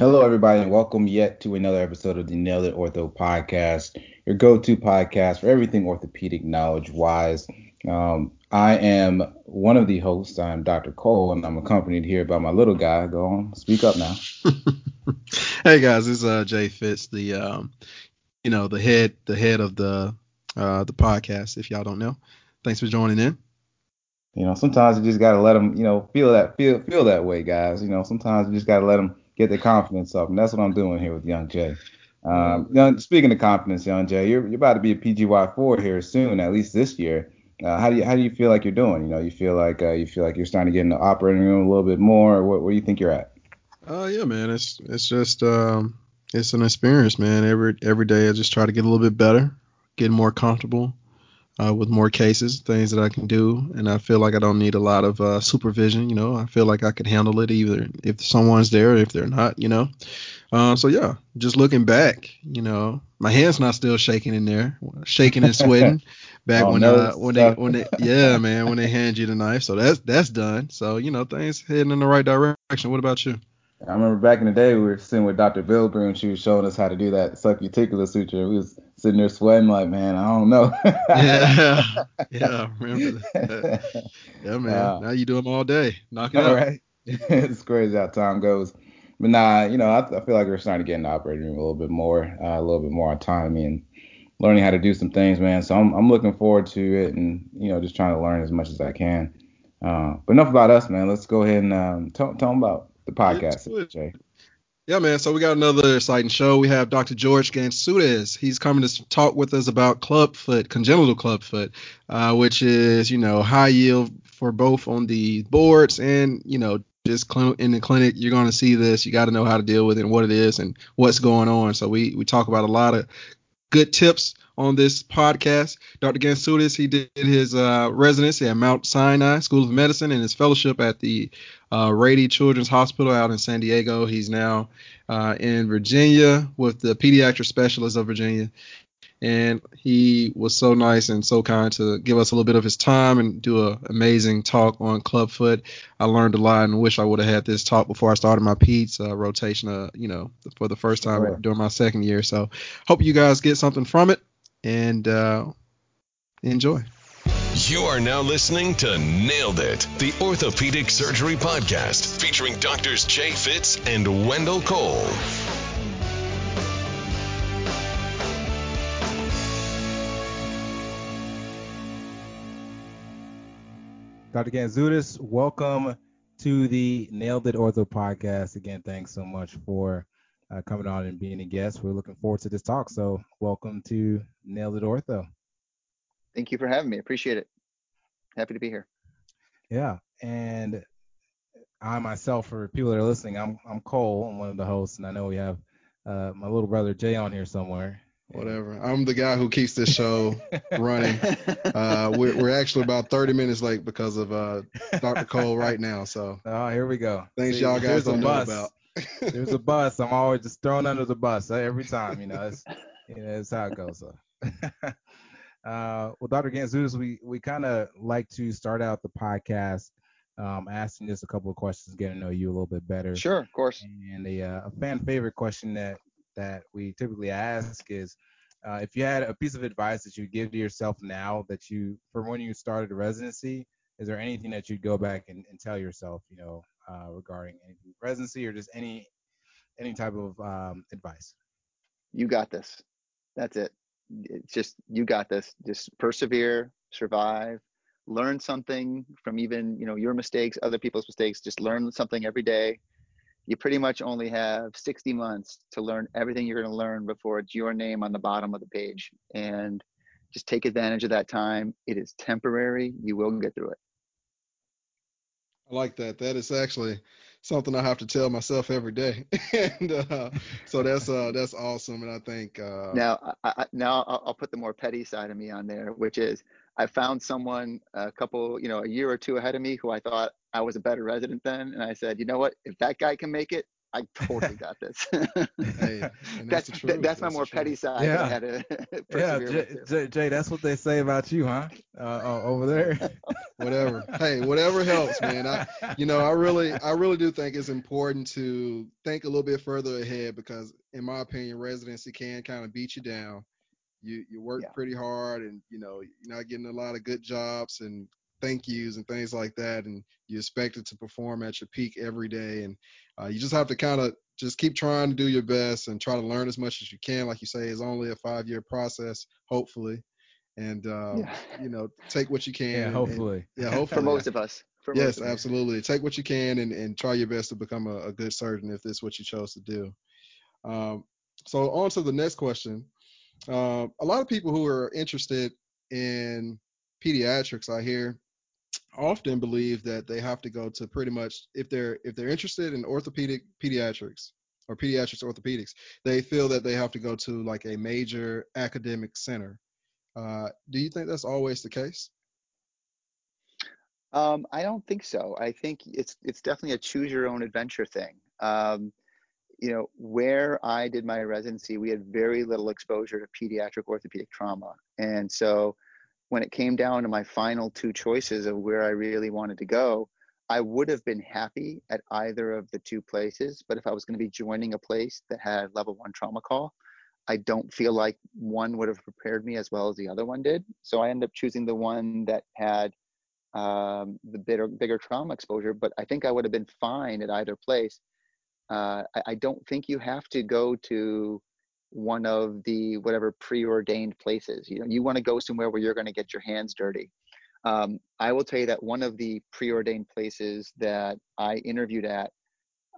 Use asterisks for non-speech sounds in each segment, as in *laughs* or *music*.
Hello, everybody, and welcome yet to another episode of the Nailed It Ortho podcast, your go-to podcast for everything orthopedic knowledge-wise. Um, I am one of the hosts. I'm Dr. Cole, and I'm accompanied here by my little guy. Go on, speak up now. *laughs* hey guys, this is uh, Jay Fitz, the um, you know the head the head of the uh, the podcast. If y'all don't know, thanks for joining in. You know, sometimes you just gotta let them, you know, feel that feel feel that way, guys. You know, sometimes you just gotta let them get their confidence up, and that's what I'm doing here with Young Jay. Um, young, speaking of confidence, Young Jay, you're, you're about to be a PGY four here soon, at least this year. Uh, how do you how do you feel like you're doing? You know, you feel like uh, you feel like you're starting to get in the operating room a little bit more. What, where do you think you're at? Oh uh, yeah, man. It's it's just um, it's an experience, man. Every every day I just try to get a little bit better, get more comfortable, uh, with more cases, things that I can do, and I feel like I don't need a lot of uh, supervision. You know, I feel like I can handle it either if someone's there, or if they're not. You know, uh, so yeah, just looking back, you know, my hand's not still shaking in there, shaking and sweating. *laughs* Back oh, when uh, when they when they yeah man when they hand you the knife, so that's that's done. So you know things heading in the right direction. What about you? I remember back in the day we were sitting with Dr. Vilbrew and she was showing us how to do that subcuticular suture. We was sitting there sweating like, man, I don't know. yeah, yeah, I remember that. *laughs* Yeah, man. Uh, now you do them all day, knocking out. Right. *laughs* it's crazy how time goes. But nah, you know, I, I, feel like we're starting to get in the operating room a little bit more, uh, a little bit more autonomy and learning how to do some things, man. So I'm I'm looking forward to it and you know just trying to learn as much as I can. Uh, but enough about us, man. Let's go ahead and um, tell, tell them about the podcast, Jay. Yeah, man. So we got another exciting show. We have Dr. George Gantsoudes. He's coming to talk with us about clubfoot, congenital clubfoot, uh, which is, you know, high yield for both on the boards and, you know, just in the clinic. You're going to see this. You got to know how to deal with it and what it is and what's going on. So we we talk about a lot of good tips on this podcast. Dr. Gantsoudes, he did his uh, residency at Mount Sinai School of Medicine and his fellowship at the uh, Rady Children's Hospital out in San Diego. He's now uh, in Virginia with the pediatric specialist of Virginia. And he was so nice and so kind to give us a little bit of his time and do an amazing talk on clubfoot. I learned a lot and wish I would have had this talk before I started my PEDS uh, rotation, uh, you know, for the first time during my second year. So hope you guys get something from it and uh, enjoy. You are now listening to Nailed It, the Orthopedic Surgery Podcast, featuring doctors Jay Fitz and Wendell Cole. Dr. Gantsoudes, welcome to the Nailed It Ortho podcast. Again, thanks so much for uh, coming on and being a guest. We're looking forward to this talk. So, welcome to Nailed It Ortho. Thank you for having me. Appreciate it. Happy to be here. Yeah, and I myself, for people that are listening, I'm I'm Cole. I'm one of the hosts, and I know we have uh, my little brother Jay on here somewhere. Whatever. I'm the guy who keeps this show *laughs* running. Uh, we're, we're actually about 30 minutes late because of uh, Dr. Cole right now. So. *laughs* Oh, here we go. Thanks, See, y'all guys don't know about. there's a bus. I'm always just thrown under the bus every *laughs* time. You know, it's you know, it's how it goes. So. *laughs* Uh, well, Dr. Gantsoudes, we, we kind of like to start out the podcast um, asking just a couple of questions, getting to know you a little bit better. Sure, of course. And a, uh, a fan favorite question that, that we typically ask is uh, if you had a piece of advice that you give to yourself now that you, from when you started residency, is there anything that you'd go back and, and tell yourself, you know, uh, regarding residency or just any any type of um, advice? You got this. That's it it's just you got this just persevere survive learn something from even you know your mistakes other people's mistakes just learn something every day. You pretty much only have 60 months to learn everything you're going to learn before it's your name on the bottom of the page. And just take advantage of that time. It is temporary. You will get through it. I like that. That is actually something I have to tell myself every day. *laughs* and uh, so that's uh, that's awesome. And I think uh, now I, now I'll put the more petty side of me on there, which is I found someone a couple, you know, a year or two ahead of me who I thought I was a better resident than, and I said, you know what, if that guy can make it, I totally got *laughs* this. Hey, that's that's that- that's my more petty side. Yeah. *laughs* Yeah, Jay. That's what they say about you, huh? Uh, uh, over there. *laughs* Whatever. Hey, whatever helps, man. I, you know, I really, I really do think it's important to think a little bit further ahead because, in my opinion, residency can kind of beat you down. You you work Yeah. pretty hard, and you know you're not getting a lot of good jobs and thank yous and things like that, and you're expected to perform at your peak every day, and uh, you just have to kind of just keep trying to do your best and try to learn as much as you can. Like you say, it's only a five year process, hopefully, and uh, Yeah. you know take what you can. yeah, and- and- hopefully. yeah, *laughs* hopefully. For most of us. For yes, of us. absolutely. Take what you can and, and try your best to become a, a good surgeon if that's what you chose to do. Um, so on to the next question. Uh, a lot of people who are interested in pediatrics, I hear, often believe that they have to go to pretty much if they're if they're interested in orthopedic pediatrics or pediatrics orthopedics, they feel that they have to go to like a major academic center. Uh, do you think that's always the case? Um, I don't think so. I think it's it's definitely a choose your own adventure thing. Um, you know, where I did my residency, we had very little exposure to pediatric orthopedic trauma, and so when it came down to my final two choices of where I really wanted to go, I would have been happy at either of the two places. But if I was going to be joining a place that had level one trauma call, I don't feel like one would have prepared me as well as the other one did. So I ended up choosing the one that had um, the bigger, bigger trauma exposure. But I think I would have been fine at either place. Uh, I, I don't think you have to go to one of the whatever preordained places. You know, you want to go somewhere where you're going to get your hands dirty. Um, I will tell you that one of the preordained places that I interviewed at,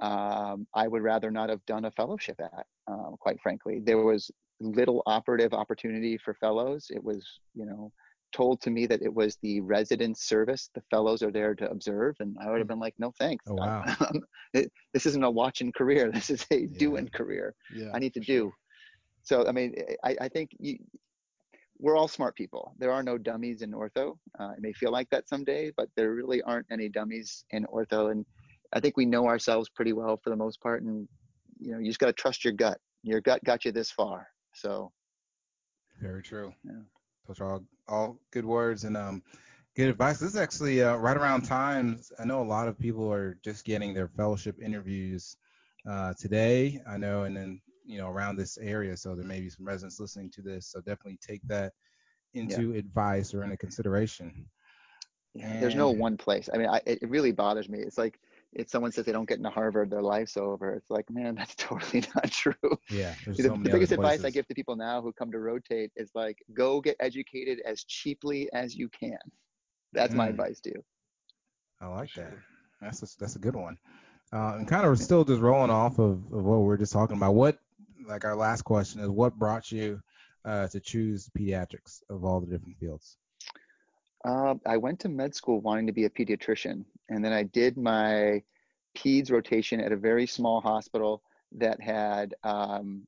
um, I would rather not have done a fellowship at. Um, quite frankly, there was little operative opportunity for fellows. It was, you know, told to me that it was the resident service. The fellows are there to observe, and I would have been like, no thanks. Oh, *laughs* wow. it, this isn't a watching career. This is a Yeah. doing career. Yeah, I need to do. So I mean, I, I think you, we're all smart people. There are no dummies in ortho. Uh, it may feel like that someday, but there really aren't any dummies in ortho. And I think we know ourselves pretty well for the most part. And you know, you just got to trust your gut. Your gut got you this far. So Very true. Yeah. Those are all, all good words and um, good advice. This is actually uh, right around times. I know a lot of people are just getting their fellowship interviews uh, today. I know, and then you know around this area, so there may be some residents listening to this. So definitely take that into advice or into consideration. yeah, there's no one place. I mean, I, it really bothers me. It's like if someone says they don't get into Harvard, their life's over. It's like, man, *laughs* that's totally not true. Yeah, the, so the biggest advice I give to people now who come to rotate is like, go get educated as cheaply as you can. That's my Mm. advice to you. I like that. That's a, that's a good one. Uh, and kind of still just rolling off of, of what we are just talking about. What, like our last question is, what brought you uh, to choose pediatrics of all the different fields? Uh, I went to med school wanting to be a pediatrician, and then I did my peds rotation at a very small hospital that had um,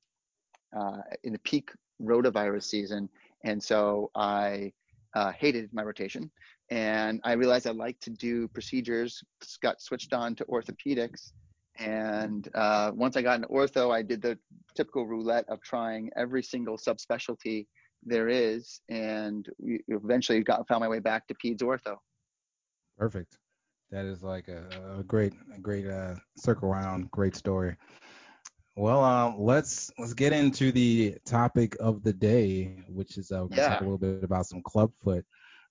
uh, in the peak rotavirus season, and so I uh, hated my rotation, and I realized I liked to do procedures. Got switched on to orthopedics, and uh, once I got into ortho, I did the typical roulette of trying every single subspecialty there is, and we eventually got found my way back to peds ortho. Perfect. That is like a, a great, a great uh, circle round, great story. Well, um, let's let's get into the topic of the day, which is uh, we're gonna talk a little bit about some club foot.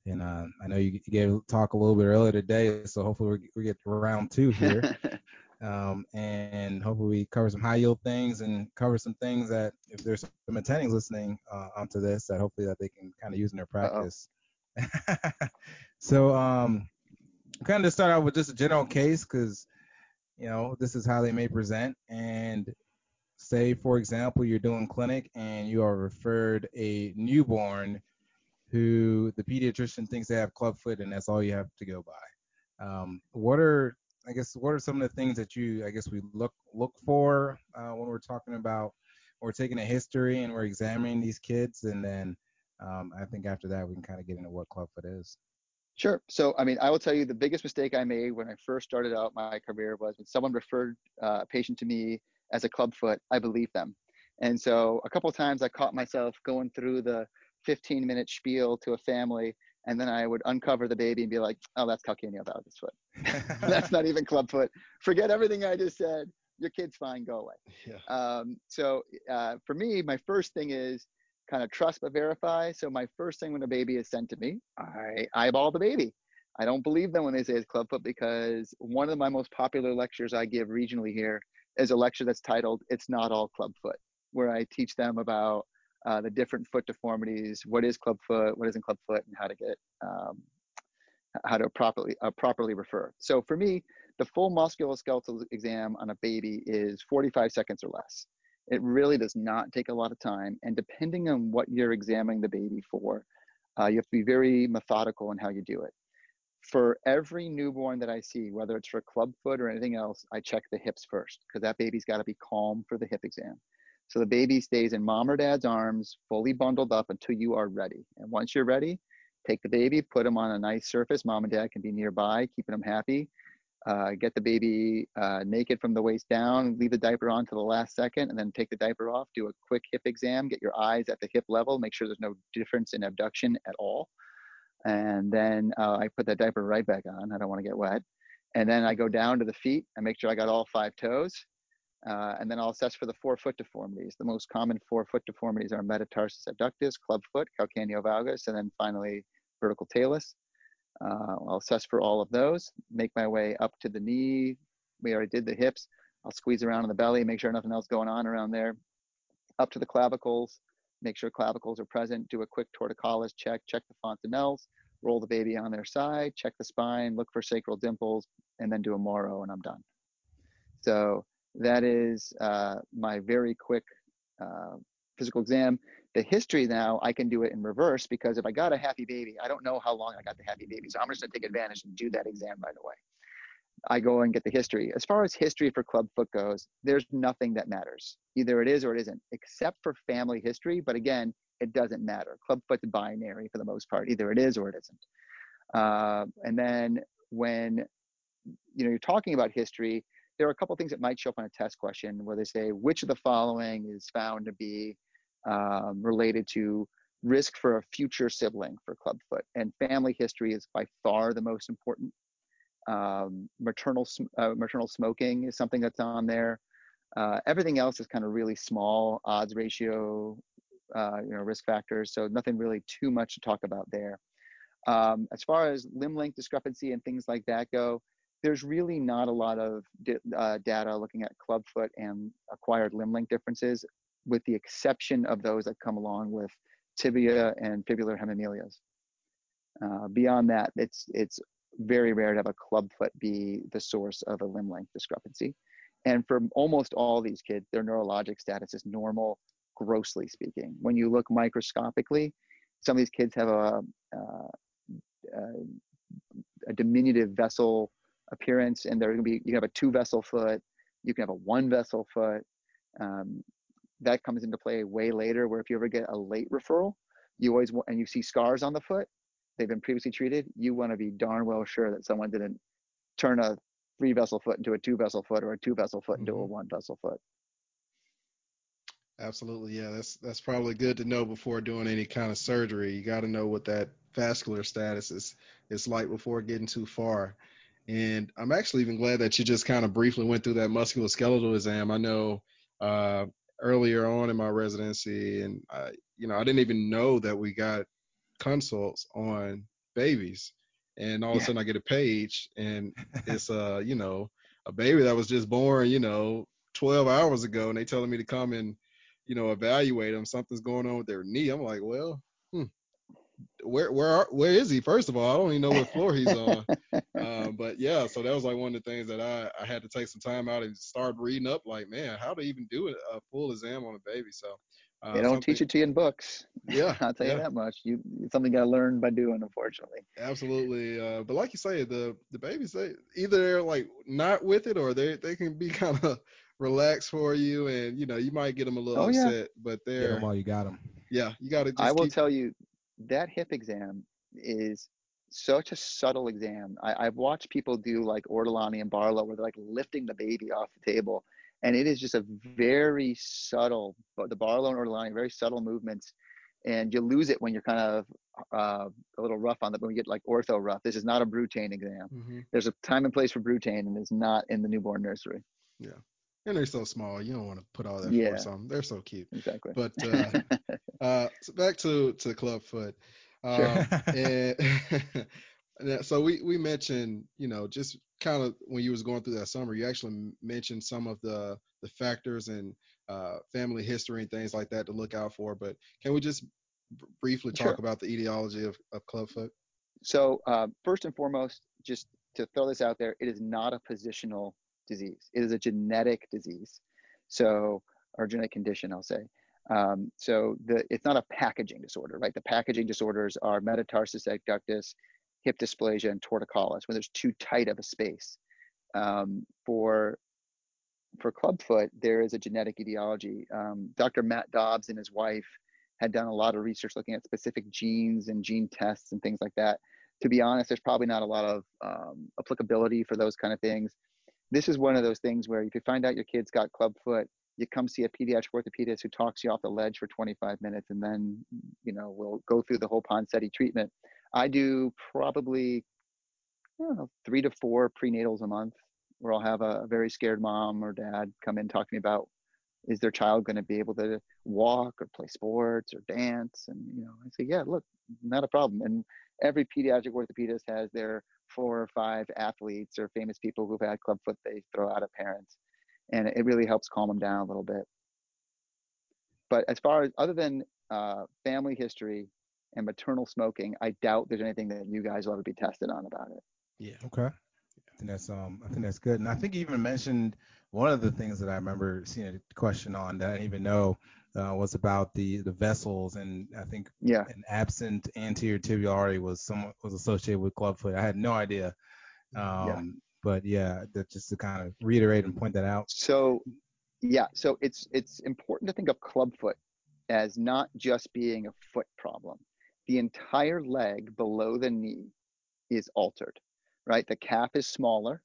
And uh, I know you, gave a talk a little bit earlier today, so hopefully we, we get to round two here. *laughs* um, and hopefully we cover some high yield things and cover some things that if there's some attendings listening uh, onto this, that hopefully that they can kind of use in their practice. *laughs* so um, kind of start out with just a general case because you know this is how they may present. And say for example you're doing clinic and you are referred a newborn who the pediatrician thinks they have clubfoot and that's all you have to go by. Um, what are I guess what are some of the things that you I guess we look look for uh, when we're talking about we're taking a history and we're examining these kids and then um, I think after that we can kind of get into what clubfoot is. Sure. So, I mean, I will tell you the biggest mistake I made when I first started out my career was when someone referred uh, a patient to me as a clubfoot, I believed them. And so a couple times I caught myself going through the 15 minute spiel to a family and then I would uncover the baby and be like, oh, that's calcaneal valgus foot. *laughs* that's not even club foot. Forget everything I just said. Your kid's fine. Go away. Yeah. Um, so uh, for me, my first thing is kind of trust but verify. So my first thing when a baby is sent to me, I eyeball the baby. I don't believe them when they say it's club foot because one of my most popular lectures I give regionally here is a lecture that's titled "It's Not All Club Foot," where I teach them about uh, the different foot deformities, what is clubfoot, what isn't clubfoot, and how to get um, how to properly uh, properly refer. So for me, the full musculoskeletal exam on a baby is 45 seconds or less. It really does not take a lot of time. And depending on what you're examining the baby for, uh, you have to be very methodical in how you do it. For every newborn that I see, whether it's for clubfoot or anything else, I check the hips first because that baby's got to be calm for the hip exam. So the baby stays in mom or dad's arms, fully bundled up until you are ready. And once you're ready, take the baby, put him on a nice surface. Mom and dad can be nearby, keeping them happy uh, get the baby uh, naked from the waist down, leave the diaper on to the last second, and then take the diaper off, do a quick hip exam, get your eyes at the hip level, make sure there's no difference in abduction at all. And then uh, I put that diaper right back on. I don't want to get wet. And then I go down to the feet and make sure I got all five toes. Uh, and then I'll assess for the four foot deformities. The most common four foot deformities are metatarsus adductus, clubfoot, calcaneal valgus, and then finally vertical talus. Uh, I'll assess for all of those, make my way up to the knee. We already did the hips. I'll squeeze around in the belly, make sure nothing else going on around there. Up to the clavicles, make sure clavicles are present, do a quick torticollis check, check the fontanelles, roll the baby on their side, check the spine, look for sacral dimples, and then do a Moro, and I'm done. So that is uh, my very quick uh, physical exam. The history now, I can do it in reverse because if I got a happy baby, I don't know how long I got the happy baby. So I'm just going to take advantage and do that exam right away. I go and get the history. As far as history for clubfoot goes, there's nothing that matters. Either it is or it isn't, except for family history. But again, it doesn't matter. Clubfoot's binary for the most part. Either it is or it isn't. Uh, and then when you know you're talking about history, there are a couple things that might show up on a test question where they say which of the following is found to be um, related to risk for a future sibling for clubfoot. And family history is by far the most important. Um, maternal uh, maternal smoking is something that's on there. Uh, everything else is kind of really small odds ratio, uh, you know, risk factors. So nothing really too much to talk about there. Um, as far as limb length discrepancy and things like that go, there's really not a lot of uh, data looking at clubfoot and acquired limb length differences with the exception of those that come along with tibia and fibular hemimelias. Uh, beyond that, it's it's very rare to have a clubfoot be the source of a limb length discrepancy. And for almost all these kids, their neurologic status is normal, grossly speaking. When you look microscopically, some of these kids have a, uh, a, a diminutive vessel appearance, and they're going to be you can have a two vessel foot, you can have a one vessel foot. Um, that comes into play way later where if you ever get a late referral you always want and you see scars on the foot they've been previously treated you want to be darn well sure that someone didn't turn a three vessel foot into a two vessel foot or a two vessel foot into mm-hmm. a one vessel foot absolutely yeah that's that's probably good to know before doing any kind of surgery you got to know what that vascular status is is like before getting too far and i'm actually even glad that you just kind of briefly went through that musculoskeletal exam i know uh, earlier on in my residency, and I, you know, I didn't even know that we got consults on babies, and all of a sudden I get a page, and it's uh, you know, a baby that was just born, you know, 12 hours ago, and they telling me to come and, you know, evaluate them. Something's going on with their knee. I'm like, well, hmm, where where are, where is he? First of all, I don't even know what floor he's on. *laughs* um, but yeah, so that was like one of the things that I, I had to take some time out and start reading up. Like, man, how to even do a full exam on a baby? So uh, they don't teach it to you in books. *laughs* Yeah, I'll tell yeah. you that much. You something you got to learn by doing, unfortunately. Absolutely, uh, but like you say, the the babies they either they're like not with it or they they can be *laughs* kind of relaxed for you, and you know you might get them a little oh, upset, yeah. but they're get them while you got them. Yeah, you got to. I will keep... tell you that hip exam is such a subtle exam. I, have watched people do like Ortolani and Barlow where they're like lifting the baby off the table. And it is just a very subtle, but the Barlow and Ortolani, very subtle movements. And you lose it when you're kind of uh, a little rough on the, when you get like ortho rough. This is not a Brutane exam. Mm-hmm. There's a time and place for Brutane and it's not in the newborn nursery. Yeah. And they're so small, you don't want to put all that yeah. force on them. They're so cute. Exactly. But uh, *laughs* uh, so back to to club foot. Um, sure. *laughs* and *laughs* so we we mentioned, you know, just kind of when you was going through that summer, you actually mentioned some of the the factors and uh, family history and things like that to look out for. But can we just b- briefly talk sure. about the etiology of, of clubfoot? So uh, first and foremost, just to throw this out there, it is not a positional disease. It is a genetic disease. So or genetic condition, I'll say. Um, so the, it's not a packaging disorder, right? The packaging disorders are metatarsus adductus, hip dysplasia, and torticollis, when there's too tight of a space. Um, for for clubfoot, there is a genetic etiology. Um, Dr. Matt Dobbs and his wife had done a lot of research looking at specific genes and gene tests and things like that. To be honest, there's probably not a lot of um, applicability for those kind of things. This is one of those things where if you find out your kid's got clubfoot, you come see a pediatric orthopedist who talks you off the ledge for 25 minutes and then you know we'll go through the whole Ponseti treatment. I do probably know, three to four prenatals a month where I'll have a, very scared mom or dad come in talk to me about is their child going to be able to walk or play sports or dance? And you know i say yeah look not a problem. And every pediatric orthopedist has their four or five athletes or famous people who've had clubfoot they throw out at parents and it really helps calm them down a little bit. But as far as other than uh, family history and maternal smoking, I doubt there's anything that you guys will ever be tested on about it. Yeah. Okay. I think that's um I think that's good. And I think you even mentioned one of the things that I remember seeing a question on that I didn't even know uh, was about the the vessels and I think yeah. an absent anterior tibial artery was somewhat was associated with clubfoot. I had no idea. Um, yeah. But yeah, just to kind of reiterate and point that out. So yeah, so it's it's important to think of clubfoot as not just being a foot problem. The entire leg below the knee is altered, right? The calf is smaller.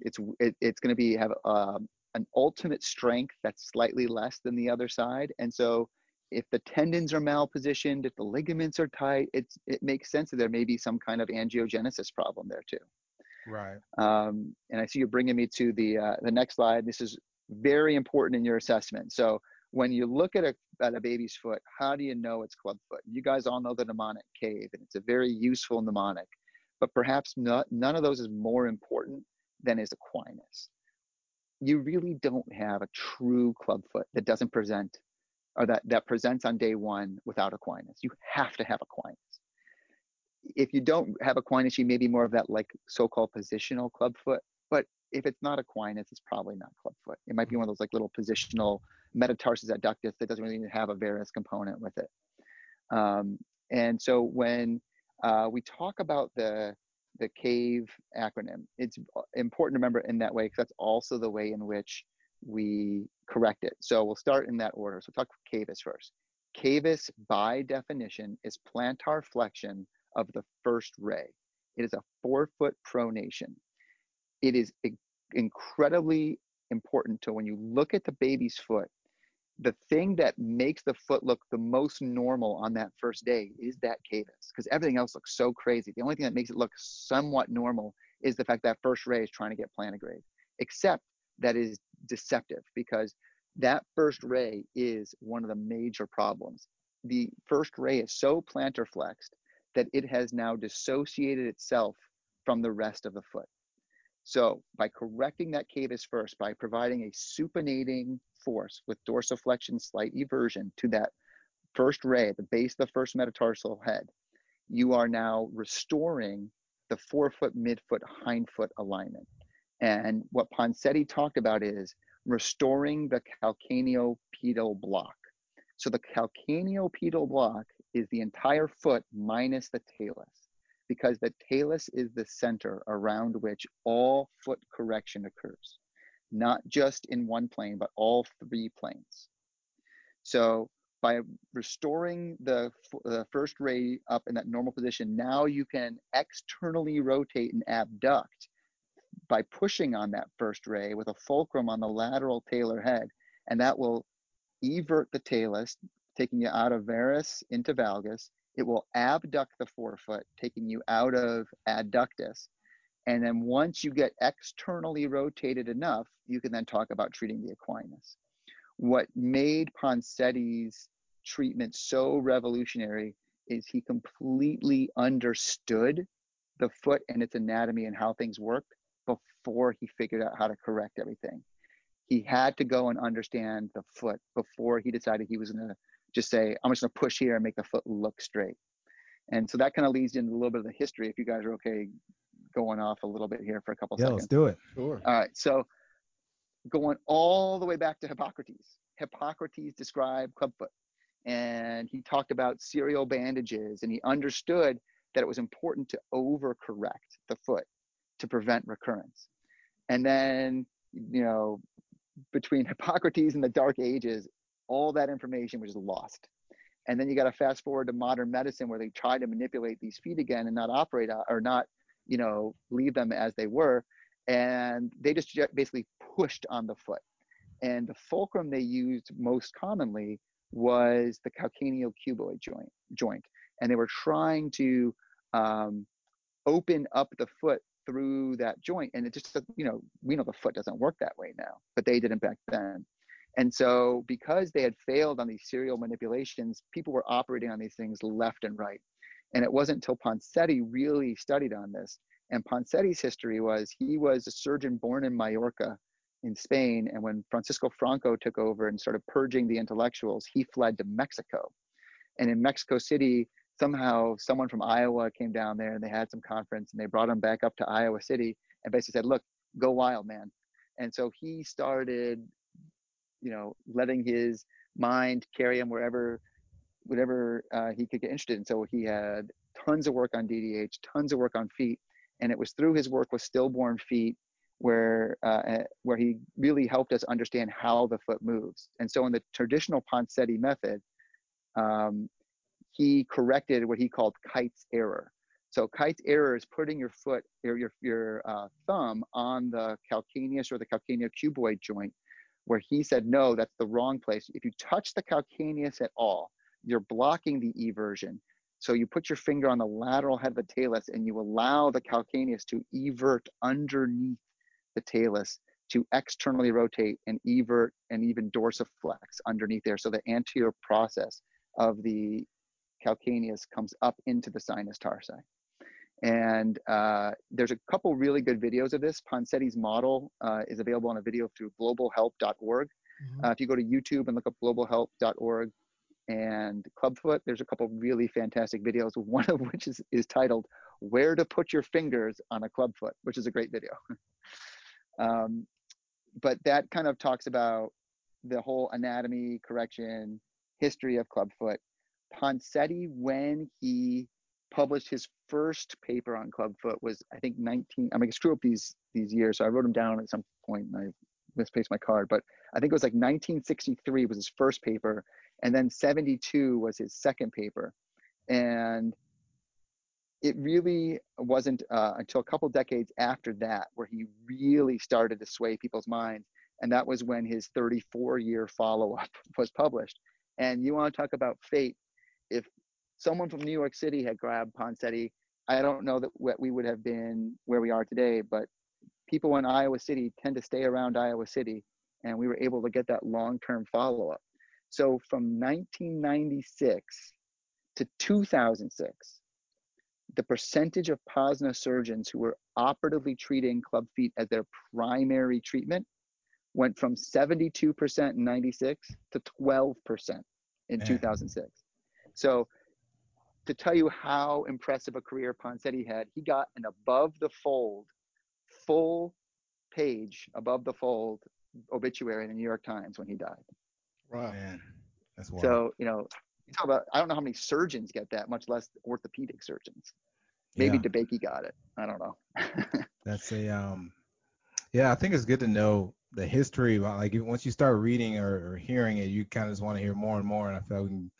It's it, it's going to be have um, an ultimate strength that's slightly less than the other side, and so if the tendons are malpositioned, if the ligaments are tight, it's it makes sense that there may be some kind of angiogenesis problem there too. Right. Um, and I see you're bringing me to the uh, the next slide. This is very important in your assessment. So when you look at a at a baby's foot, how do you know it's clubfoot? You guys all know the mnemonic cave, and it's a very useful mnemonic. But perhaps not, none of those is more important than is equinus. You really don't have a true clubfoot that doesn't present or that, that presents on day one without equinus. You have to have equinus if you don't have equinus, you may be more of that like so-called positional clubfoot. But if it's not equinus, it's probably not clubfoot. It might be one of those like little positional metatarsus adductus that doesn't really have a varus component with it. Um, and so when uh, we talk about the the CAVE acronym, it's important to remember in that way because that's also the way in which we correct it. So we'll start in that order. So talk CAVUS first. CAVUS, by definition, is plantar flexion of the first ray. It is a four foot pronation. It is incredibly important to when you look at the baby's foot, the thing that makes the foot look the most normal on that first day is that cavus because everything else looks so crazy. The only thing that makes it look somewhat normal is the fact that first ray is trying to get plantigrade, except that is deceptive because that first ray is one of the major problems. The first ray is so plantar flexed that it has now dissociated itself from the rest of the foot. So by correcting that cavus first, by providing a supinating force with dorsiflexion slight eversion to that first ray the base of the first metatarsal head, you are now restoring the forefoot, midfoot, hindfoot alignment. And what Ponseti talked about is restoring the calcaneopedal block. So the calcaneopedal block is the entire foot minus the talus, because the talus is the center around which all foot correction occurs, not just in one plane, but all three planes. So by restoring the, the first ray up in that normal position, now you can externally rotate and abduct by pushing on that first ray with a fulcrum on the lateral talar head, and that will evert the talus, taking you out of varus into valgus. It will abduct the forefoot, taking you out of adductus. And then once you get externally rotated enough, you can then talk about treating the equinus. What made Ponseti's treatment so revolutionary is he completely understood the foot and its anatomy and how things worked before he figured out how to correct everything. He had to go and understand the foot before he decided he was going to just say, I'm just going to push here and make the foot look straight. And so that kind of leads into a little bit of the history. If you guys are okay going off a little bit here for a couple yeah, seconds. let's do it. Sure. All right. So going all the way back to Hippocrates. Hippocrates described clubfoot and he talked about serial bandages and he understood that it was important to overcorrect the foot to prevent recurrence. And then, you know, between *laughs* Hippocrates and the Dark Ages, all that information was lost. And then you got to fast forward to modern medicine where they try to manipulate these feet again and not operate or not, you know, leave them as they were. And they just basically pushed on the foot. And the fulcrum they used most commonly was the calcaneal cuboid joint, joint. And they were trying to um, open up the foot through that joint. And it just, you know, we know the foot doesn't work that way now, but they didn't back then. And so, because they had failed on these serial manipulations, people were operating on these things left and right. And it wasn't until Ponseti really studied on this. And Ponseti's history was he was a surgeon born in Mallorca in Spain. And when Francisco Franco took over and started purging the intellectuals, he fled to Mexico. And in Mexico City, somehow someone from Iowa came down there and they had some conference and they brought him back up to Iowa City and basically said, look, go wild, man. And so he started, you know, letting his mind carry him wherever, whatever uh, he could get interested in. So he had tons of work on DDH, tons of work on feet. And it was through his work with stillborn feet where uh, eh, where he really helped us understand how the foot moves. And so in the traditional Ponseti method, um, he corrected what he called Kite's error. So Kite's error is putting your foot or your your uh, thumb on the calcaneus or the calcaneal cuboid joint, where he said no, that's the wrong place. If you touch the calcaneus at all, you're blocking the eversion. So you put your finger on the lateral head of the talus and you allow the calcaneus to evert underneath the talus to externally rotate and evert and even dorsiflex underneath there. So the anterior process of the calcaneus comes up into the sinus tarsi. And uh, there's a couple really good videos of this. Ponseti's model uh, is available on a video through globalhelp.org. Mm-hmm. Uh, if you go to YouTube and look up globalhelp.org and Clubfoot, there's a couple really fantastic videos, one of which is, is titled Where to Put Your Fingers on a Clubfoot, which is a great video. *laughs* Um, but that kind of talks about the whole anatomy, correction, history of clubfoot. Ponseti, when he published his first paper on clubfoot, was I think 19. I'm gonna screw up these these years, so I wrote them down at some point and I misplaced my card. But I think it was like 1963 was his first paper, and then 72 was his second paper, and it really wasn't uh, until a couple decades after that where he really started to sway people's minds. And that was when his 34 year follow up *laughs* was published. And you want to talk about fate. If someone from New York City had grabbed Ponseti, I don't know that we would have been where we are today, but people in Iowa City tend to stay around Iowa City. And we were able to get that long term follow up. So from 1996 to 2006, the percentage of POSNA surgeons who were operatively treating club feet as their primary treatment went from 72% in 96 to 12% in Man. 2006. So to tell you how impressive a career Ponseti had, he got an above the fold, full page above the fold obituary in the New York Times when he died. Wow. Man, that's wild. So, you know, you talk about, I don't know how many surgeons get that, much less orthopedic surgeons. Maybe yeah. got it. I don't know. *laughs* That's a um yeah, I think it's good to know the history like once you start reading or, or hearing it, you kind of just want to hear more and more. And I feel like we can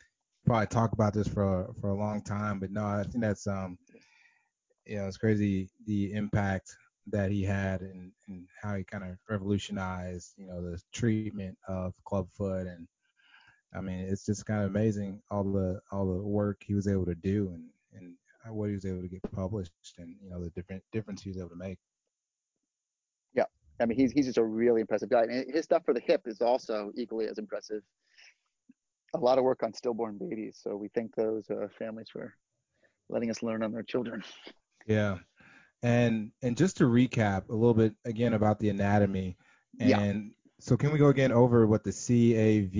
probably talk about this for for a long time. But no, I think that's um, you know, it's crazy the impact that he had and, and how he kind of revolutionized, you know, the treatment of clubfoot and I mean, it's just kind of amazing all the all the work he was able to do and and what he was able to get published and you know the different difference he was able to make. Yeah, I mean he's he's just a really impressive guy, and his stuff for the hip is also equally as impressive. A lot of work on stillborn babies, so we thank those uh, families for letting us learn on their children. Yeah, and and just to recap a little bit again about the anatomy, and yeah. so can we go again over what the CAVE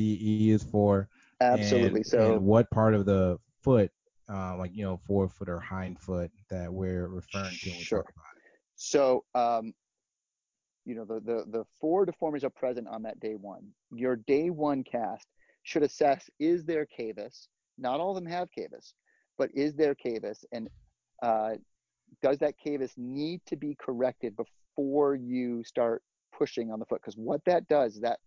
is for? Absolutely. And, so and what part of the foot, uh, like you know, forefoot or hind foot, that we're referring to when sure. we talk about it? So um, you know the, the the four deformities are present on that day one. Your day one cast should assess is there cavus. Not all of them have cavus, but is there cavus, and uh, does that cavus need to be corrected before you start pushing on the foot? Because what that does that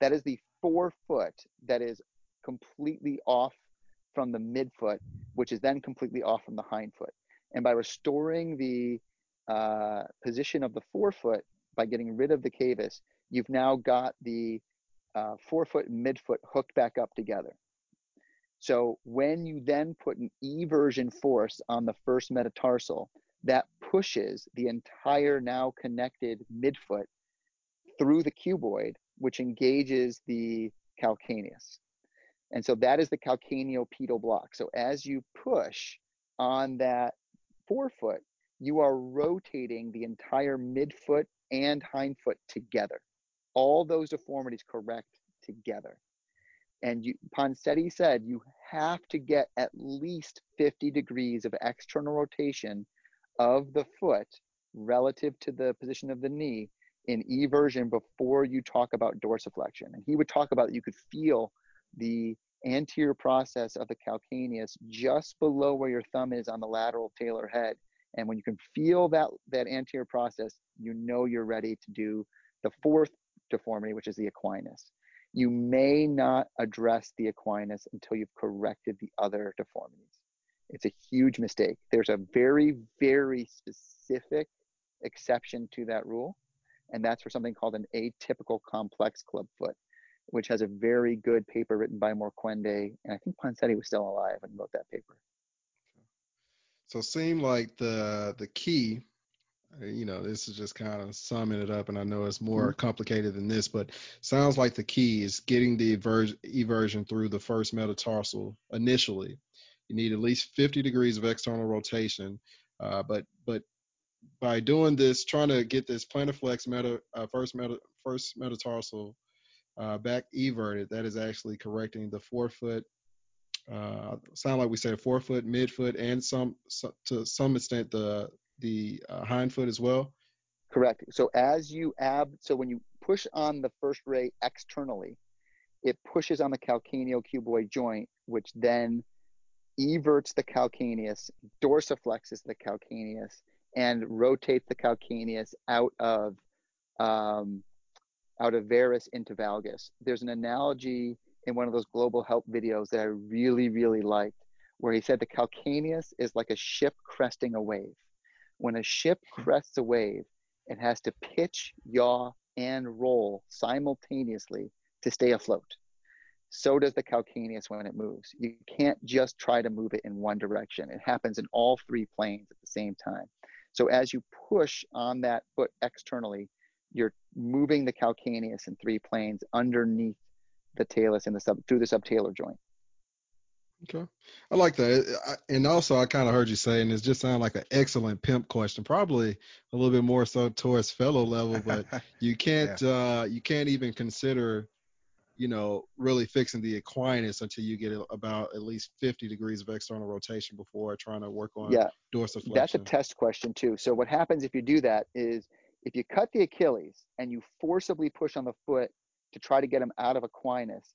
that is the forefoot that is completely off from the midfoot, which is then completely off from the hindfoot. And by restoring the uh, position of the forefoot by getting rid of the cavus, you've now got the uh, forefoot and midfoot hooked back up together. So when you then put an eversion force on the first metatarsal, that pushes the entire now connected midfoot through the cuboid, which engages the calcaneus. And so that is the calcaneopedal block. So as you push on that forefoot, you are rotating the entire midfoot and hindfoot together. All those deformities correct together. And you, Ponseti said you have to get at least 50 degrees of external rotation of the foot relative to the position of the knee in eversion before you talk about dorsiflexion. And he would talk about you could feel the anterior process of the calcaneus just below where your thumb is on the lateral talar head. And when you can feel that, that anterior process, you know you're ready to do the fourth deformity, which is the equinus. You may not address the equinus until you've corrected the other deformities. It's a huge mistake. There's a very, very specific exception to that rule, and that's for something called an atypical complex clubfoot which has a very good paper written by Morcuende, and I think Ponseti was still alive and wrote that paper. So it seemed like the the key, you know, this is just kind of summing it up, and I know it's more mm-hmm. complicated than this, but sounds like the key is getting the eversion, eversion through the first metatarsal initially. You need at least 50 degrees of external rotation, uh, but but by doing this, trying to get this plantar flex meta uh, first meta first metatarsal uh, back everted, that is actually correcting the forefoot. Uh, sound like we said forefoot, midfoot, and some, some to some extent the the uh, hind foot as well. Correct. So as you ab, so when you push on the first ray externally, it pushes on the calcaneo cuboid joint, which then everts the calcaneus, dorsiflexes the calcaneus, and rotates the calcaneus out of um, out of varus into valgus. There's an analogy in one of those global health videos that I really, really liked, where he said the calcaneus is like a ship cresting a wave. When a ship crests a wave, it has to pitch, yaw, and roll simultaneously to stay afloat. So does the calcaneus when it moves. You can't just try to move it in one direction. It happens in all three planes at the same time. So as you push on that foot externally, you're moving the calcaneus in three planes underneath the talus in the sub through the subtalar joint. Okay, I like that. I, and also, I kind of heard you saying this just sounded like an excellent pimp question, probably a little bit more so towards fellow level, but *laughs* you can't yeah. uh, you can't even consider, you know, really fixing the equinus until you get about at least 50 degrees of external rotation before trying to work on yeah. dorsiflexion. That's a test question too. So what happens if you do that is if you cut the Achilles and you forcibly push on the foot to try to get him out of equinus,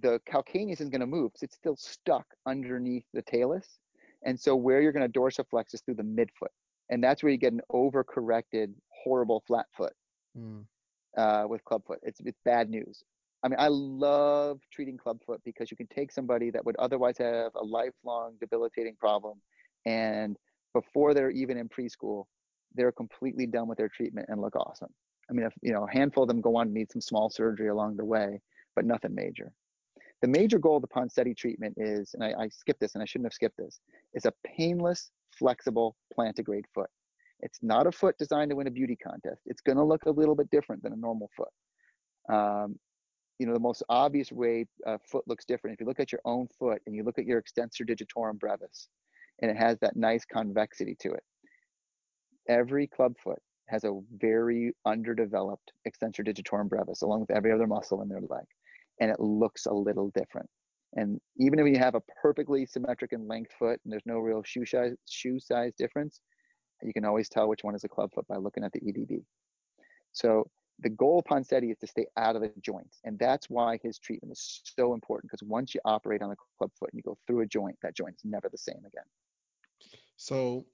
the calcaneus isn't going to move because it's still stuck underneath the talus. And so where you're going to dorsiflex is through the midfoot. And that's where you get an overcorrected, horrible flat foot. Mm. uh, with clubfoot. It's it's bad news. I mean, I love treating clubfoot because you can take somebody that would otherwise have a lifelong debilitating problem, and before they're even in preschool, they're completely done with their treatment and look awesome. I mean, if you know, a handful of them go on to need some small surgery along the way, but nothing major. The major goal of the Ponseti treatment is, and I, I skipped this and I shouldn't have skipped this, is a painless, flexible plantigrade foot. It's not a foot designed to win a beauty contest. It's going to look a little bit different than a normal foot. Um, you know, the most obvious way a foot looks different, if you look at your own foot and you look at your extensor digitorum brevis, and it has that nice convexity to it. Every club foot has a very underdeveloped extensor digitorum brevis, along with every other muscle in their leg, and it looks a little different. And even if you have a perfectly symmetric and length foot and there's no real shoe size, shoe size difference, you can always tell which one is a club foot by looking at the EDB. So the goal of Ponseti is to stay out of the joints. And that's why his treatment is so important because once you operate on a club foot and you go through a joint, that joint is never the same again. So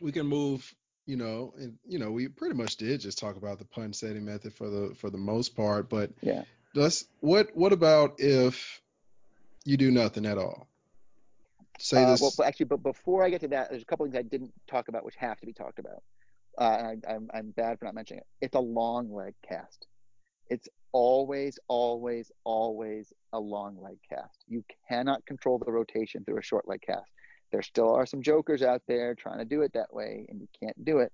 we can move, you know, and you know, we pretty much did just talk about the Ponseti method for the for the most part, but yeah. Let's what what about if you do nothing at all? Say uh, this. Well, actually, but before I get to that, there's a couple things I didn't talk about which have to be talked about. Uh, I, I'm I'm bad for not mentioning it. It's a long leg cast. It's always, always, always a long leg cast. You cannot control the rotation through a short leg cast. There still are some jokers out there trying to do it that way, and you can't do it.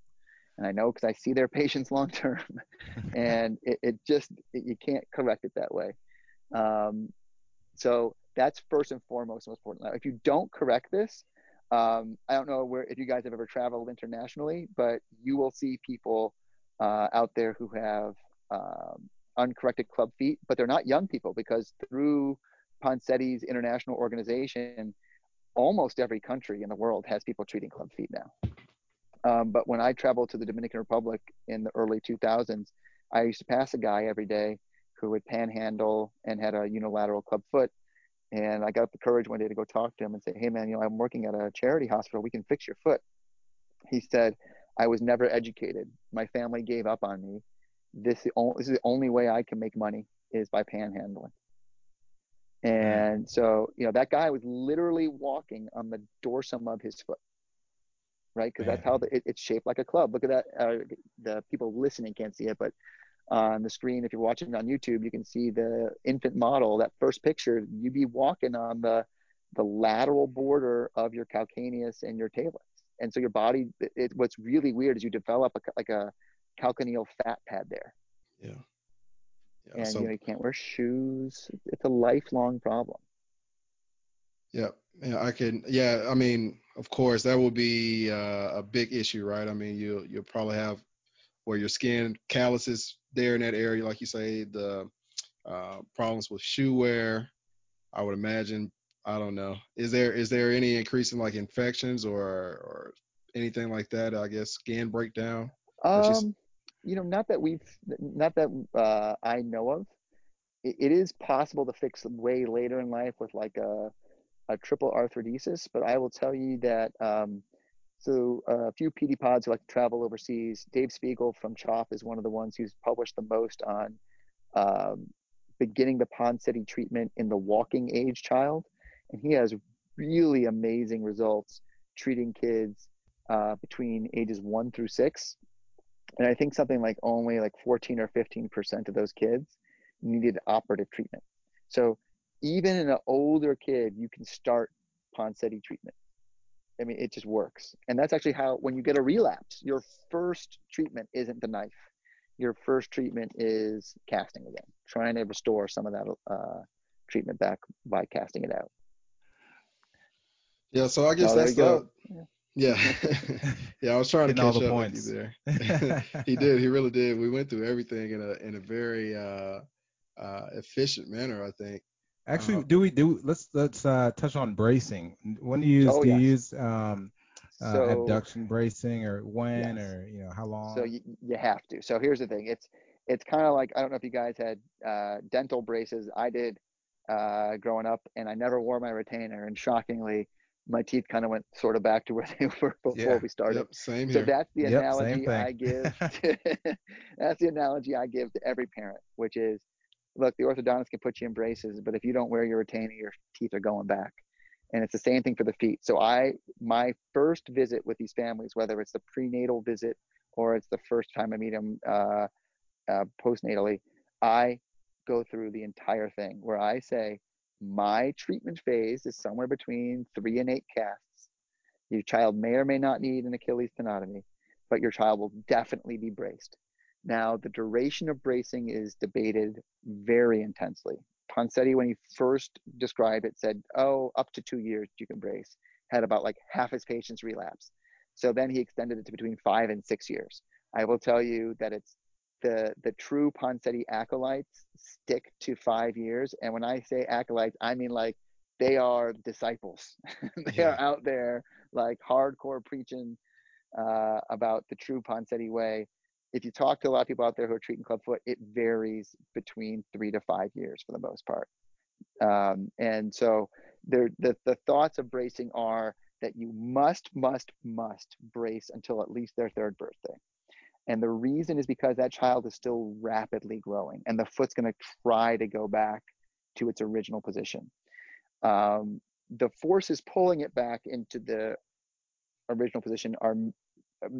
And I know because I see their *laughs* patients long term, *laughs* and it, it just it, you can't correct it that way. Um, so that's first and foremost most important. Now, if you don't correct this, um, I don't know where if you guys have ever traveled internationally, but you will see people uh, out there who have um, uncorrected club feet, but they're not young people because through Ponseti's international organization, almost every country in the world has people treating club feet now. Um, but when I traveled to the Dominican Republic in the early 2000s, I used to pass a guy every day who would panhandle and had a unilateral club foot. And I got the courage one day to go talk to him and say, Hey, man, you know, I'm working at a charity hospital. We can fix your foot. He said, I was never educated. My family gave up on me. This, this is the only way I can make money is by panhandling. And so, you know, that guy was literally walking on the dorsum of his foot, right? Because that's how the, it, it's shaped like a club. Look at that. Uh, the people listening can't see it, but on the screen, if you're watching on YouTube, you can see the infant model. That first picture, you'd be walking on the the lateral border of your calcaneus and your talus. And so your body, it, what's really weird is you develop a, like a calcaneal fat pad there. Yeah. Yeah, and so, you know you can't wear shoes. It's a lifelong problem. Yeah, yeah, I can. Yeah, I mean, of course, that will be uh, a big issue, right? I mean, you you'll probably have where your skin calluses there in that area, like you say, the uh, problems with shoe wear. I would imagine. I don't know. Is there is there any increase in like infections or or anything like that? I guess skin breakdown. Um, you know, not that we've, not that uh, I know of. It, it is possible to fix way later in life with like a, a triple arthrodesis, but I will tell you that. Um, so a few PD pods who like to travel overseas. Dave Spiegel from CHOP is one of the ones who's published the most on um, beginning the Ponseti treatment in the walking age child, and he has really amazing results treating kids uh, between ages one through six and I think something like only like 14 or 15 percent of those kids needed operative treatment. So even in an older kid, you can start Ponseti treatment. I mean, it just works. And that's actually how, when you get a relapse, your first treatment isn't the knife. Your first treatment is casting again, trying to restore some of that uh, treatment back by casting it out. Yeah, so I guess oh, that's the, yeah, *laughs* yeah. I was trying to catch up points. with you there. *laughs* *laughs* he did. He really did. We went through everything in a in a very uh, uh, efficient manner, I think. Actually, um, do we do? Let's let's uh, touch on bracing. When do you use? Oh, do yes. you use um, uh, so, abduction bracing, or when, yes. or you know how long? So you, you have to. So here's the thing. It's it's kind of like I don't know if you guys had uh, dental braces. I did uh, growing up, and I never wore my retainer. And shockingly, my teeth kind of went sort of back to where they *laughs* were before Yeah. we started. Yep, same So here. that's the Yep, analogy. I give. *laughs* To, *laughs* that's the analogy I give to every parent, which is, look, the orthodontist can put you in braces, but if you don't wear your retainer, your teeth are going back. And it's the same thing for the feet. So I, my first visit with these families, whether it's the prenatal visit or it's the first time I meet them uh, uh, postnatally, I go through the entire thing where I say, my treatment phase is somewhere between three and eight casts. Your child may or may not need an Achilles tenotomy, but your child will definitely be braced. Now, the duration of bracing is debated very intensely. Ponseti, when he first described it, said, oh, up to two years you can brace. Had about like half his patients relapse. So then he extended it to between five and six years. I will tell you that it's the the true Ponseti acolytes stick to five years. And when I say acolytes, I mean like they are disciples. *laughs* they Yeah. are out there like hardcore preaching uh, about the true Ponseti way. If you talk to a lot of people out there who are treating clubfoot, it varies between three to five years for the most part. Um, and so there, the, the thoughts of bracing are that you must, must, must brace until at least their third birthday. And the reason is because that child is still rapidly growing and the foot's going to try to go back to its original position. Um, the forces pulling it back into the original position are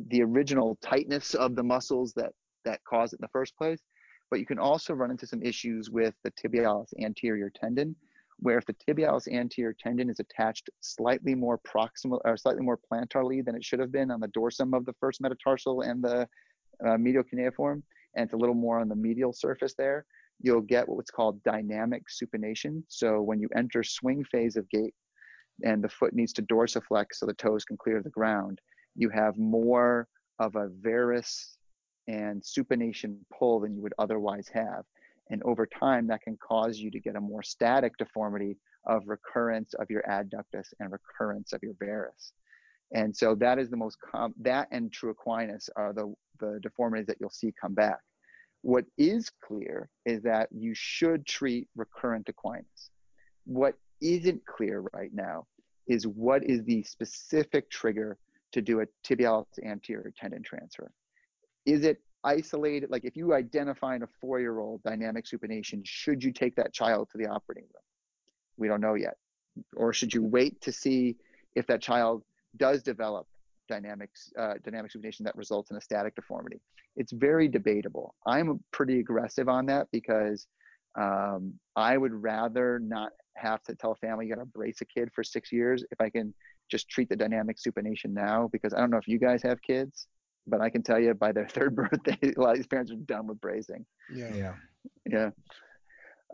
the original tightness of the muscles that that cause it in the first place. But you can also run into some issues with the tibialis anterior tendon, where if the tibialis anterior tendon is attached slightly more proximal or slightly more plantarly than it should have been on the dorsum of the first metatarsal and the uh, medial cuneiform, and it's a little more on the medial surface there, you'll get what's called dynamic supination. So when you enter swing phase of gait and the foot needs to dorsiflex so the toes can clear the ground, you have more of a varus and supination pull than you would otherwise have. And over time, that can cause you to get a more static deformity of recurrence of your adductus and recurrence of your varus. And so that is the most com- that and true equinus are the, the deformities that you'll see come back. What is clear is that you should treat recurrent equinus. What isn't clear right now is what is the specific trigger to do a tibialis anterior tendon transfer. Is it isolated? Like if you identify in a four-year-old dynamic supination, should you take that child to the operating room? We don't know yet. Or should you wait to see if that child does develop dynamics, uh, dynamic supination that results in a static deformity? It's very debatable. I'm pretty aggressive on that because um, I would rather not have to tell a family you got to brace a kid for six years if I can just treat the dynamic supination now. Because I don't know if you guys have kids, but I can tell you by their *laughs* third birthday, a lot of these parents are done with bracing. Yeah. Yeah. Yeah.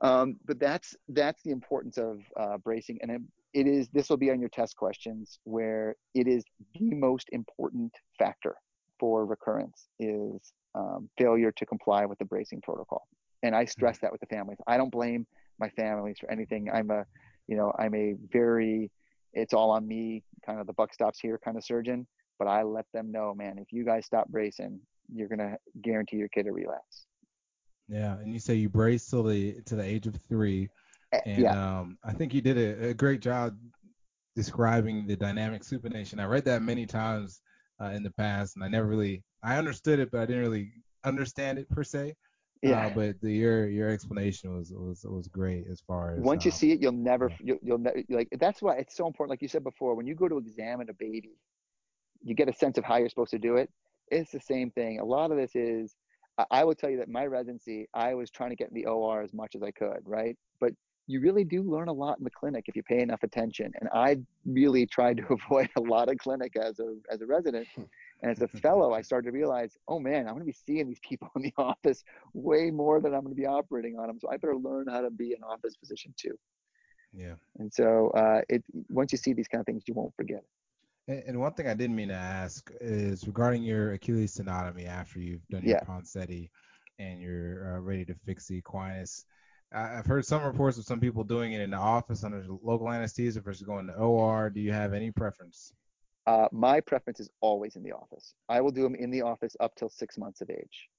Um, but that's that's the importance of uh, bracing, and it, it is. This will be on your test questions, where it is the most important factor for recurrence is um, failure to comply with the bracing protocol. And I stress that with the families. I don't blame my families for anything. I'm a, you know, I'm a very, it's all on me, kind of the buck stops here kind of surgeon. But I let them know, man, if you guys stop bracing, you're gonna guarantee your kid a relapse. Yeah. And you say you brace till the to the age of three. Eh, And yeah, um, I think you did a, a great job describing the dynamic supination. I read that many times uh, in the past, and I never really I understood it, but I didn't really understand it per se. Yeah. Uh, but the, your your explanation was was was great as far as Once you um, see it, you'll never, yeah. you'll, you'll ne- like. That's why it's so important. Like you said before, when you go to examine a baby, you get a sense of how you're supposed to do it. It's the same thing. A lot of this is, I- I will tell you that my residency, I was trying to get in the OR as much as I could, right? But you really do learn a lot in the clinic if you pay enough attention. And I really tried to *laughs* avoid a lot of clinic as a as a resident. And as a *laughs* fellow, I started to realize, oh man, I'm going to be seeing these people *laughs* in the office way more than I'm going to be operating on them. So I better learn how to be an office physician too. yeah. And so uh, it once you see these kind of things, you won't forget. And, and one thing I didn't mean to ask is regarding your Achilles tenotomy after you've done your Yeah. Ponseti and you're uh, ready to fix the equinus. I've heard some reports of some people doing it in the office under local anesthesia versus going to OR. Do you have any preference? Uh, my preference is always in the office. I will do them in the office up till six months of age.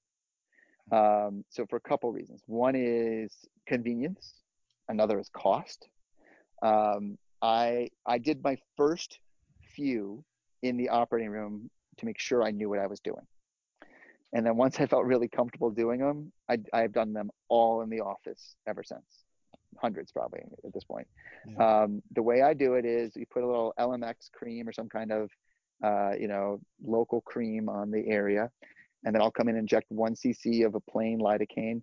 Um, so for a couple reasons. One is convenience. Another is cost. Um, I I did my first few in the operating room to make sure I knew what I was doing. And then once I felt really comfortable doing them, I, I've done them all in the office ever since. Hundreds probably at this point. Yeah. Um, the way I do it is you put a little LMX cream or some kind of, uh, you know, local cream on the area, and then I'll come in and inject one cc of a plain lidocaine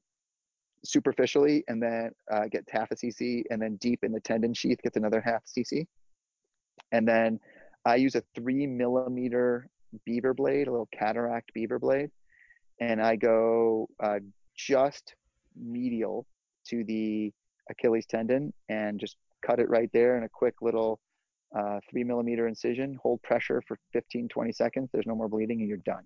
superficially, and then uh, get half a cc, and then deep in the tendon sheath gets another half cc, and then I use a three millimeter beaver blade, a little cataract beaver blade, and I go uh, just medial to the Achilles tendon and just cut it right there in a quick little uh, three millimeter incision. Hold pressure for 15, 20 seconds. There's no more bleeding, and you're done.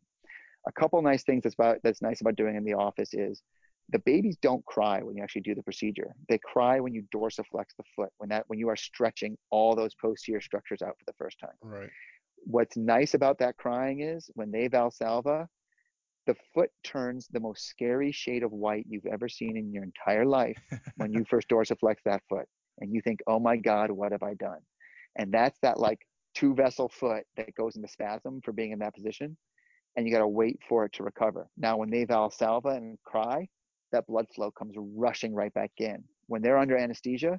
A couple nice things that's about that's nice about doing in the office is the babies don't cry when you actually do the procedure. They cry when you dorsiflex the foot, when that when you are stretching all those posterior structures out for the first time. Right. What's nice about that crying is when they valsalva, the foot turns the most scary shade of white you've ever seen in your entire life when you first dorsiflex that foot and you think, oh my God, what have I done? And that's that like two vessel foot that goes into spasm for being in that position. And you got to wait for it to recover. Now, when they valsalva and cry, that blood flow comes rushing right back in. When they're under anesthesia,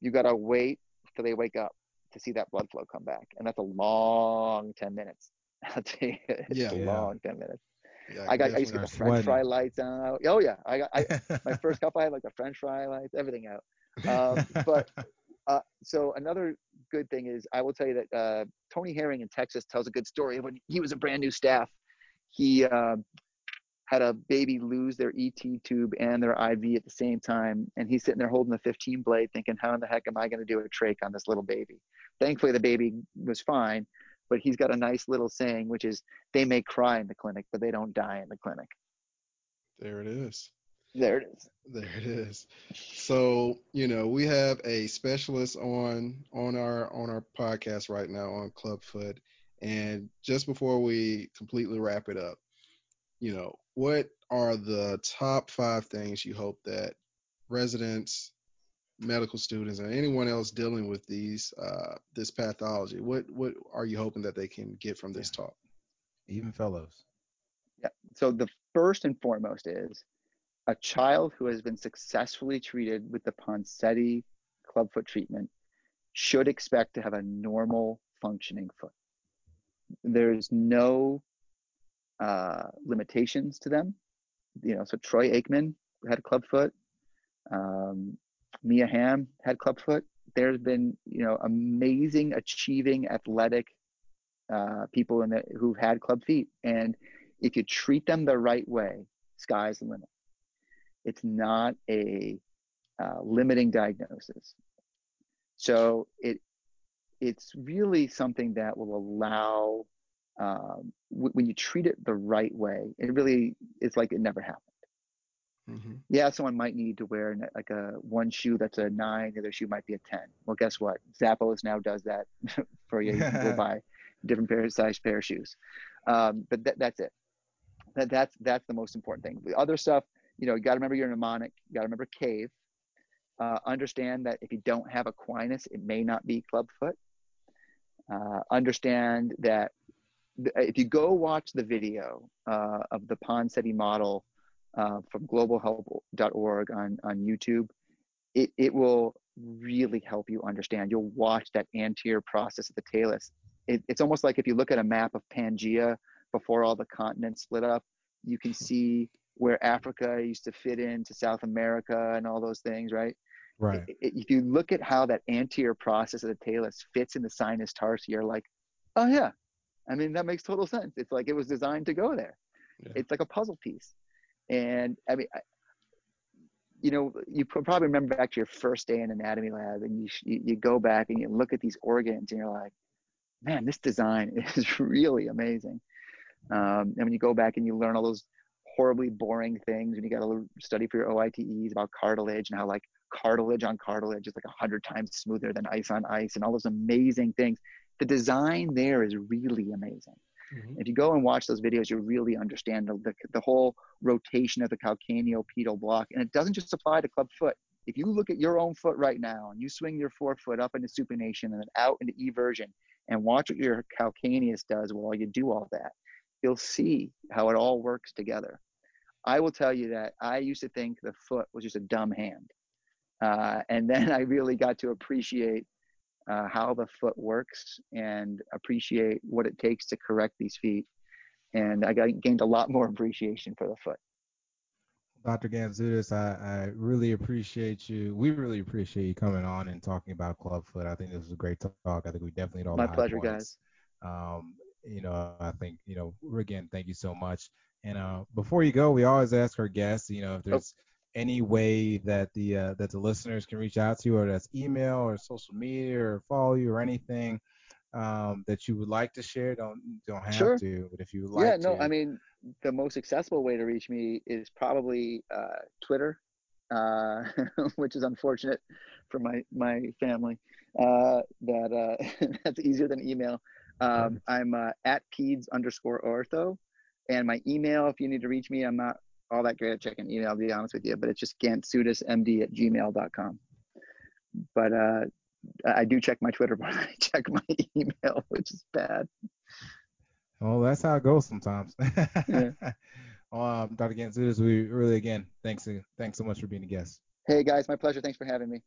you got to wait till they wake up to see that blood flow come back. And that's a long 10 minutes. *laughs* I'll tell you, it's Yeah. a Yeah. long 10 minutes. Yeah, I got I used to get the start French fry lights out. Oh yeah, I got I, *laughs* my first cup. I had like the French fry lights, everything out. Um, *laughs* but uh, so another good thing is I will tell you that uh, Tony Herring in Texas tells a good story. When he was a brand new staff, he uh, had a baby lose their ET tube and their IV at the same time, and he's sitting there holding the 15 blade, thinking, "How in the heck am I going to do a trach on this little baby?" Thankfully, the baby was fine, but he's got a nice little saying, which is, "They may cry in the clinic, but they don't die in the clinic." There it is. There it is. There it is. So, you know, we have a specialist on on our on our podcast right now on Clubfoot. And just before we completely wrap it up, you know, what are the top five things you hope that residents, medical students, and anyone else dealing with these uh, this pathology, what what are you hoping that they can get from this talk? Even fellows. Yeah. So the first and foremost is a child who has been successfully treated with the Ponseti clubfoot treatment should expect to have a normal functioning foot. There's no uh, limitations to them. You know, so Troy Aikman had a clubfoot. Um, Mia Hamm had clubfoot. There's been, you know, amazing, achieving, athletic uh, people in the, who've had club feet, and if you treat them the right way, sky's the limit. It's not a uh, limiting diagnosis. So it it's really something that will allow um, w- when you treat it the right way. It really is like it never happened. Hmm Yeah, someone might need to wear like a one shoe that's a nine, the other shoe might be a ten. Well, guess what? Zappos now does that *laughs* for you. You can go *laughs* buy different pair size pair of shoes. Um, but that, that's it. That, that's that's the most important thing. The other stuff, you know, you got to remember your mnemonic. You got to remember cave. Uh, understand that if you don't have equinus, it may not be clubfoot. Uh, understand that th- if you go watch the video uh, of the Ponseti model uh, from globalhelp.org on, on YouTube, it, it will really help you understand. You'll watch that anterior process of the talus. It, it's almost like if you look at a map of Pangea before all the continents split up, you can *laughs* see where Africa used to fit into South America and all those things, right? Right. i- i- if you look at how that anterior process of the talus fits in the sinus tarsi, you're like, oh yeah, I mean that makes total sense. It's like it was designed to go there. Yeah. It's like a puzzle piece, and I mean, I, you know, you probably remember back to your first day in anatomy lab, and you you, go back and you look at these organs, and you're like, man, this design *laughs* is really amazing. Um, and when you go back and you learn all those horribly boring things, and you got to study for your OITEs about cartilage and how like cartilage on cartilage is like a hundred times smoother than ice on ice, and all those amazing things. The design there is really amazing. Hmm If you go and watch those videos, you'll really understand the, the, the whole rotation of the calcaneopedal block. And it doesn't just apply to club foot. if you look at your own foot right now and you swing your forefoot up into supination and then out into eversion and watch what your calcaneus does while you do all that, you'll see how it all works together. I will tell you that I used to think the foot was just a dumb hand. Uh, and then *laughs* I really got to appreciate uh, how the foot works and appreciate what it takes to correct these feet. And I got gained a lot more *laughs* appreciation for the foot. Dr. Gantsoudes, I, I really appreciate you. We really appreciate you coming on and talking about clubfoot. I think this was a great talk. I think we definitely all my pleasure, points. guys. Um, you know, I think you know, again, thank you so much. And uh, before you go, we always ask our guests, you know, if there's oh. Any way that the uh, that the listeners can reach out to you, or that's email or social media or follow you or anything um, that you would like to share. Don't don't have sure. to, but if you like yeah, no, to. I mean, the most accessible way to reach me is probably uh, Twitter, uh, *laughs* which is unfortunate for my my family. Uh, that uh, *laughs* that's easier than email. Um, I'm uh, at peds underscore ortho, and my email. If you need to reach me, I'm not all that great at checking email. To be honest with you, but it's just gantsoudesmd at gmail.com. But uh, I do check my Twitter, *laughs* but I check my email, which is bad. Well, that's how it goes sometimes. yeah. *laughs* um, Dr. Gantsoudes, we really again thanks thanks so much for being a guest. Hey guys, my pleasure. Thanks for having me.